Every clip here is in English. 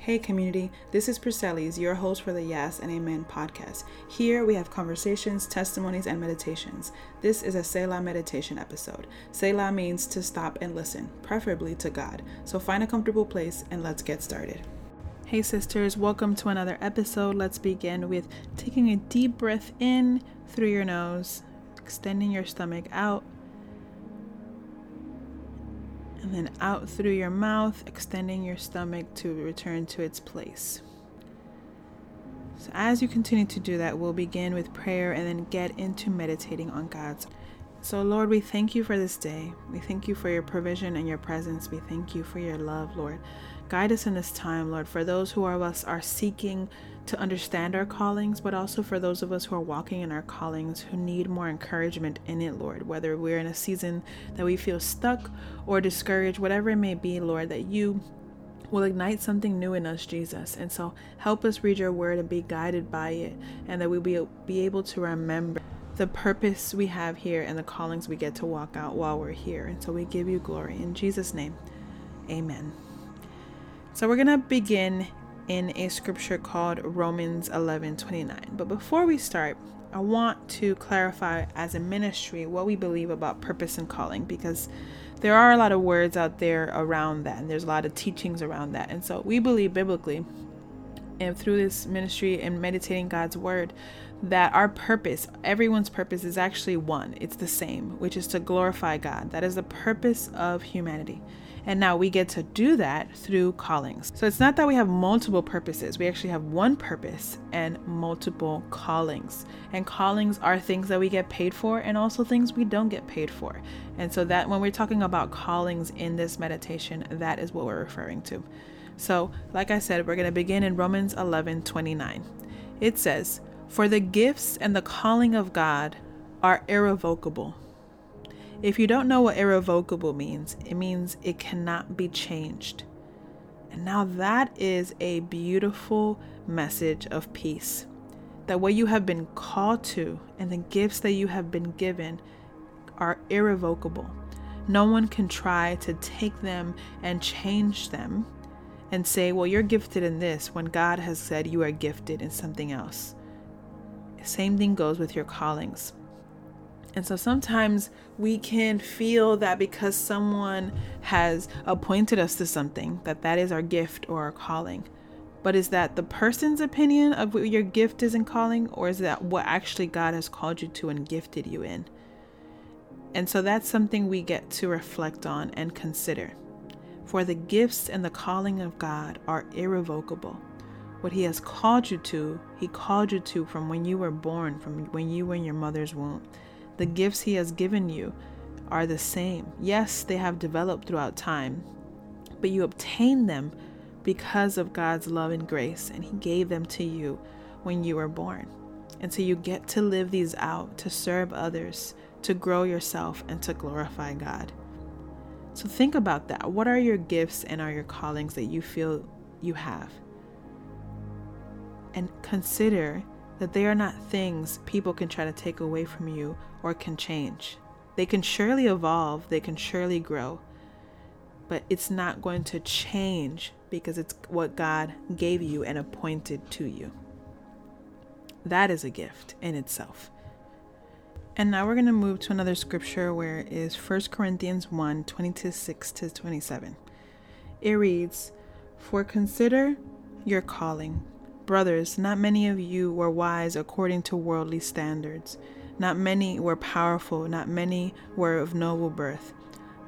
Hey community, this is Priscellis, your host for the Yes and Amen podcast. Here we have conversations, testimonies, and meditations. This is a Selah meditation episode. Selah means to stop and listen, preferably to God. So find a comfortable place and let's get started. Hey sisters, welcome to another episode. Let's begin with taking a deep breath in through your nose, extending your stomach out and then out through your mouth, extending your stomach to return to its place. So, as you continue to do that, we'll begin with prayer and then get into meditating on God's. So, Lord, we thank you for this day. We thank you for your provision and your presence. We thank you for your love, Lord. Guide us in this time, Lord, for those who are us are seeking to understand our callings, but also for those of us who are walking in our callings who need more encouragement in it, Lord, whether we're in a season that we feel stuck or discouraged, whatever it may be, Lord, that you will ignite something new in us, Jesus. And so help us read your word and be guided by it, and that we will be able to remember the purpose we have here and the callings we get to walk out while we're here. And so we give you glory. In Jesus' name, amen. So we're going to begin in a scripture called Romans 11 29. But before we start, I want to clarify as a ministry what we believe about purpose and calling because there are a lot of words out there around that, and there's a lot of teachings around that. And so we believe biblically, and through this ministry and meditating God's word, that our purpose, everyone's purpose, is actually one. It's the same, which is to glorify God. That is the purpose of humanity. And now we get to do that through callings. So it's not that we have multiple purposes, we actually have one purpose and multiple callings. And callings are things that we get paid for and also things we don't get paid for. And so that when we're talking about callings in this meditation, that is what we're referring to. So, like I said, we're going to begin in Romans 11 29. It says, For the gifts and the calling of God are irrevocable. If you don't know what irrevocable means, it means it cannot be changed. And now that is a beautiful message of peace. That what you have been called to and the gifts that you have been given are irrevocable. No one can try to take them and change them and say, well, you're gifted in this when God has said you are gifted in something else. Same thing goes with your callings. And so sometimes we can feel that because someone has appointed us to something, that that is our gift or our calling. But is that the person's opinion of what your gift is and calling, or is that what actually God has called you to and gifted you in? And so that's something we get to reflect on and consider. For the gifts and the calling of God are irrevocable. What He has called you to, He called you to from when you were born, from when you were in your mother's womb. The gifts He has given you are the same. Yes, they have developed throughout time, but you obtain them because of God's love and grace, and He gave them to you when you were born. And so you get to live these out to serve others, to grow yourself, and to glorify God. So think about that. What are your gifts and are your callings that you feel you have? And consider that they are not things people can try to take away from you or can change. They can surely evolve, they can surely grow, but it's not going to change because it's what God gave you and appointed to you. That is a gift in itself. And now we're going to move to another scripture where it is 1 Corinthians 1 26 to 27. It reads, For consider your calling Brothers, not many of you were wise according to worldly standards. Not many were powerful, not many were of noble birth.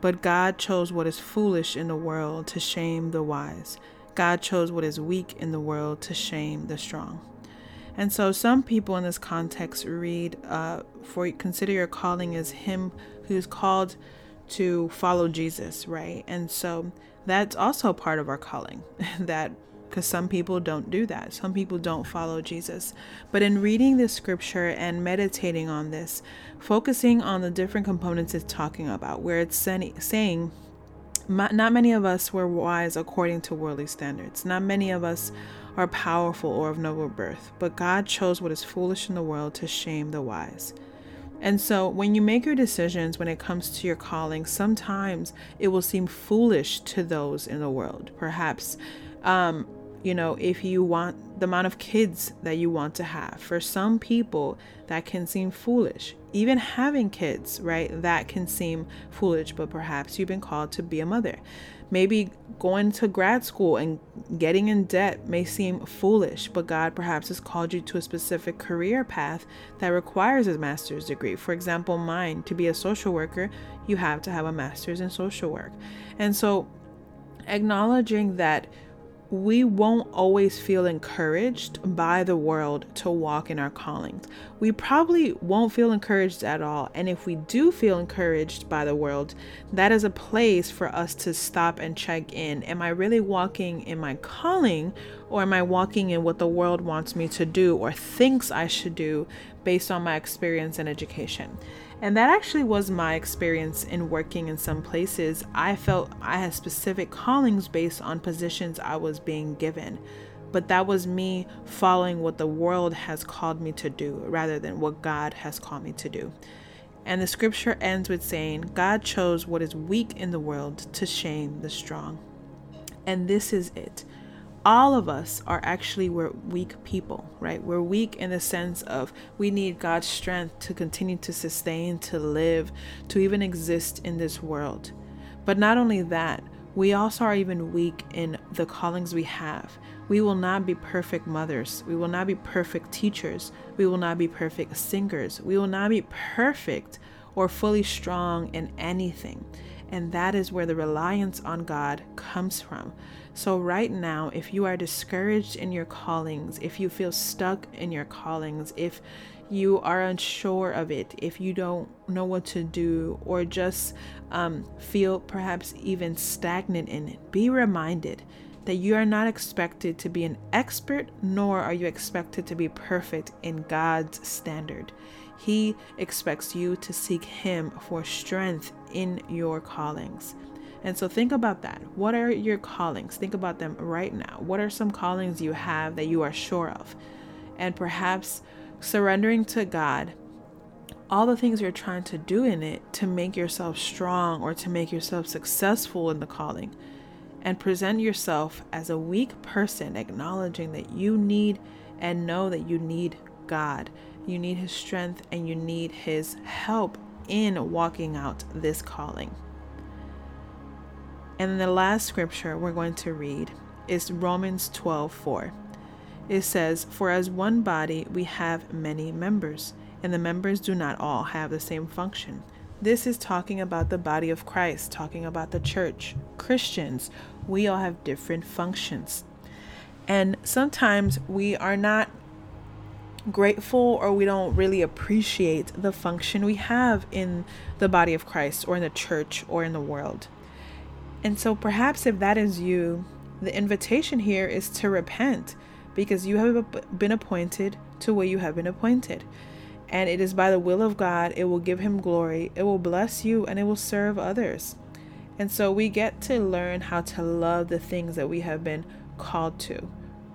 But God chose what is foolish in the world to shame the wise. God chose what is weak in the world to shame the strong. And so some people in this context read, uh, for consider your calling as him who's called to follow Jesus, right? And so that's also part of our calling that because some people don't do that. Some people don't follow Jesus. But in reading this scripture and meditating on this, focusing on the different components it's talking about, where it's saying, not many of us were wise according to worldly standards. Not many of us are powerful or of noble birth, but God chose what is foolish in the world to shame the wise. And so, when you make your decisions when it comes to your calling, sometimes it will seem foolish to those in the world. Perhaps um, you know, if you want the amount of kids that you want to have. For some people, that can seem foolish. Even having kids, right? That can seem foolish, but perhaps you've been called to be a mother. Maybe going to grad school and getting in debt may seem foolish, but God perhaps has called you to a specific career path that requires a master's degree. For example, mine, to be a social worker, you have to have a master's in social work. And so, acknowledging that we won't always feel encouraged by the world to walk in our callings. We probably won't feel encouraged at all. And if we do feel encouraged by the world, that is a place for us to stop and check in. Am I really walking in my calling, or am I walking in what the world wants me to do or thinks I should do based on my experience and education? And that actually was my experience in working in some places. I felt I had specific callings based on positions I was being given. But that was me following what the world has called me to do rather than what God has called me to do. And the scripture ends with saying, God chose what is weak in the world to shame the strong. And this is it all of us are actually we're weak people right? We're weak in the sense of we need god's strength to continue to sustain to live to even exist in this world. But not only that we also are even weak in the callings we have. We will not be perfect mothers. We will not be perfect teachers. We will not be perfect singers. We will not be perfect or fully strong in anything and that is where the reliance on God comes from. So, right now, if you are discouraged in your callings, if you feel stuck in your callings, if you are unsure of it, if you don't know what to do, or just um, feel perhaps even stagnant in it, be reminded that you are not expected to be an expert, nor are you expected to be perfect in God's standard. He expects you to seek Him for strength in your callings. And so think about that. What are your callings? Think about them right now. What are some callings you have that you are sure of? And perhaps surrendering to God all the things you're trying to do in it to make yourself strong or to make yourself successful in the calling. And present yourself as a weak person, acknowledging that you need and know that you need God. You need His strength and you need His help in walking out this calling. And the last scripture we're going to read is Romans 12 4. It says, For as one body we have many members, and the members do not all have the same function. This is talking about the body of Christ, talking about the church. Christians, we all have different functions. And sometimes we are not grateful or we don't really appreciate the function we have in the body of Christ or in the church or in the world. And so perhaps if that is you, the invitation here is to repent because you have been appointed to where you have been appointed. And it is by the will of God, it will give him glory, it will bless you, and it will serve others. And so we get to learn how to love the things that we have been called to.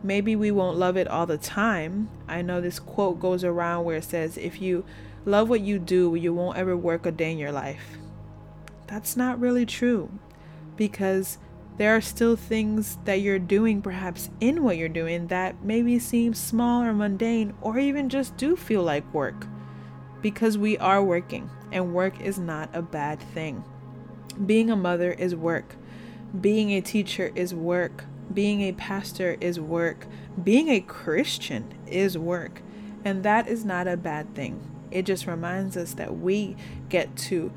Maybe we won't love it all the time. I know this quote goes around where it says, If you love what you do, you won't ever work a day in your life. That's not really true because there are still things that you're doing, perhaps in what you're doing, that maybe seem small or mundane, or even just do feel like work. Because we are working, and work is not a bad thing. Being a mother is work, being a teacher is work, being a pastor is work. Being a Christian is work. And that is not a bad thing. It just reminds us that we get to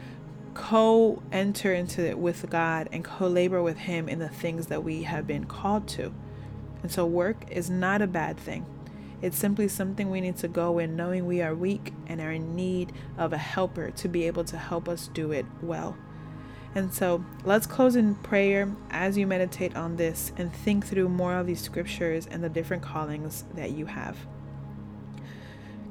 co enter into it with God and co labor with Him in the things that we have been called to. And so, work is not a bad thing. It's simply something we need to go in knowing we are weak and are in need of a helper to be able to help us do it well. And so let's close in prayer as you meditate on this and think through more of these scriptures and the different callings that you have.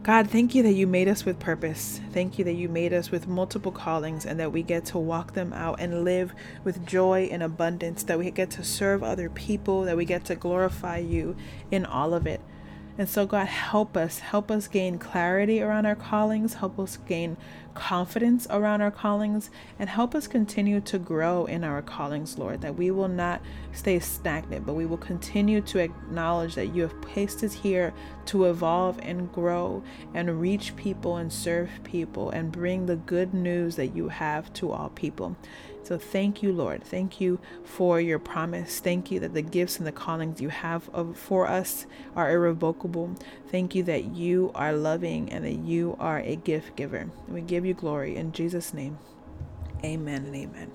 God, thank you that you made us with purpose. Thank you that you made us with multiple callings and that we get to walk them out and live with joy and abundance, that we get to serve other people, that we get to glorify you in all of it. And so, God, help us. Help us gain clarity around our callings. Help us gain confidence around our callings and help us continue to grow in our callings, Lord, that we will not stay stagnant, but we will continue to acknowledge that you have placed us here to evolve and grow and reach people and serve people and bring the good news that you have to all people. So thank you, Lord. Thank you for your promise. Thank you that the gifts and the callings you have of, for us are irrevocable. Thank you that you are loving and that you are a gift giver. We give you glory in Jesus' name. Amen and amen.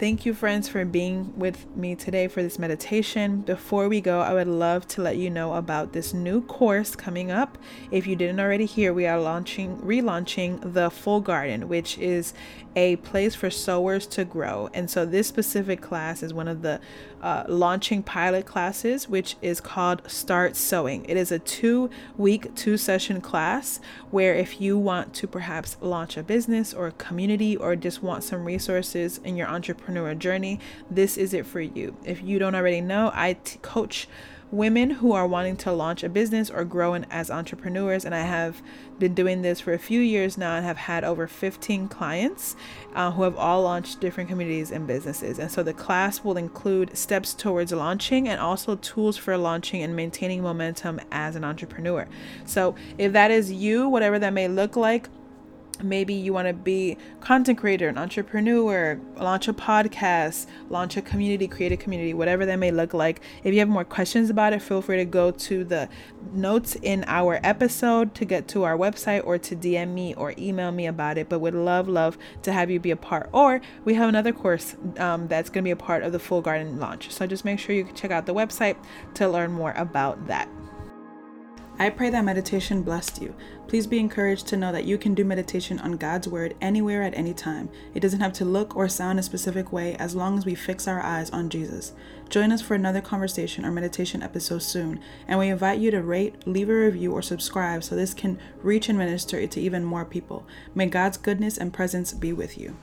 Thank you, friends, for being with me today for this meditation. Before we go, I would love to let you know about this new course coming up. If you didn't already hear, we are launching, relaunching the Full Garden, which is a place for sowers to grow. And so, this specific class is one of the uh, launching pilot classes, which is called Start Sowing. It is a two week, two session class where if you want to perhaps launch a business or a community or just want some resources in your entrepreneur journey, this is it for you. If you don't already know, I t- coach women who are wanting to launch a business or grow in, as entrepreneurs. And I have been doing this for a few years now and have had over 15 clients uh, who have all launched different communities and businesses. And so the class will include steps towards launching and also tools for launching and maintaining momentum as an entrepreneur. So if that is you, whatever that may look like, maybe you want to be content creator an entrepreneur launch a podcast launch a community create a community whatever that may look like. If you have more questions about it feel free to go to the notes in our episode to get to our website or to dm me or email me about it. But would love love to have you be a part. Or we have another course um, that's going to be a part of the full garden launch. So just make sure you check out the website to learn more about that I pray that meditation blessed you. Please be encouraged to know that you can do meditation on God's Word anywhere at any time. It doesn't have to look or sound a specific way as long as we fix our eyes on Jesus. Join us for another conversation or meditation episode soon, and we invite you to rate, leave a review, or subscribe so this can reach and minister to even more people. May God's goodness and presence be with you.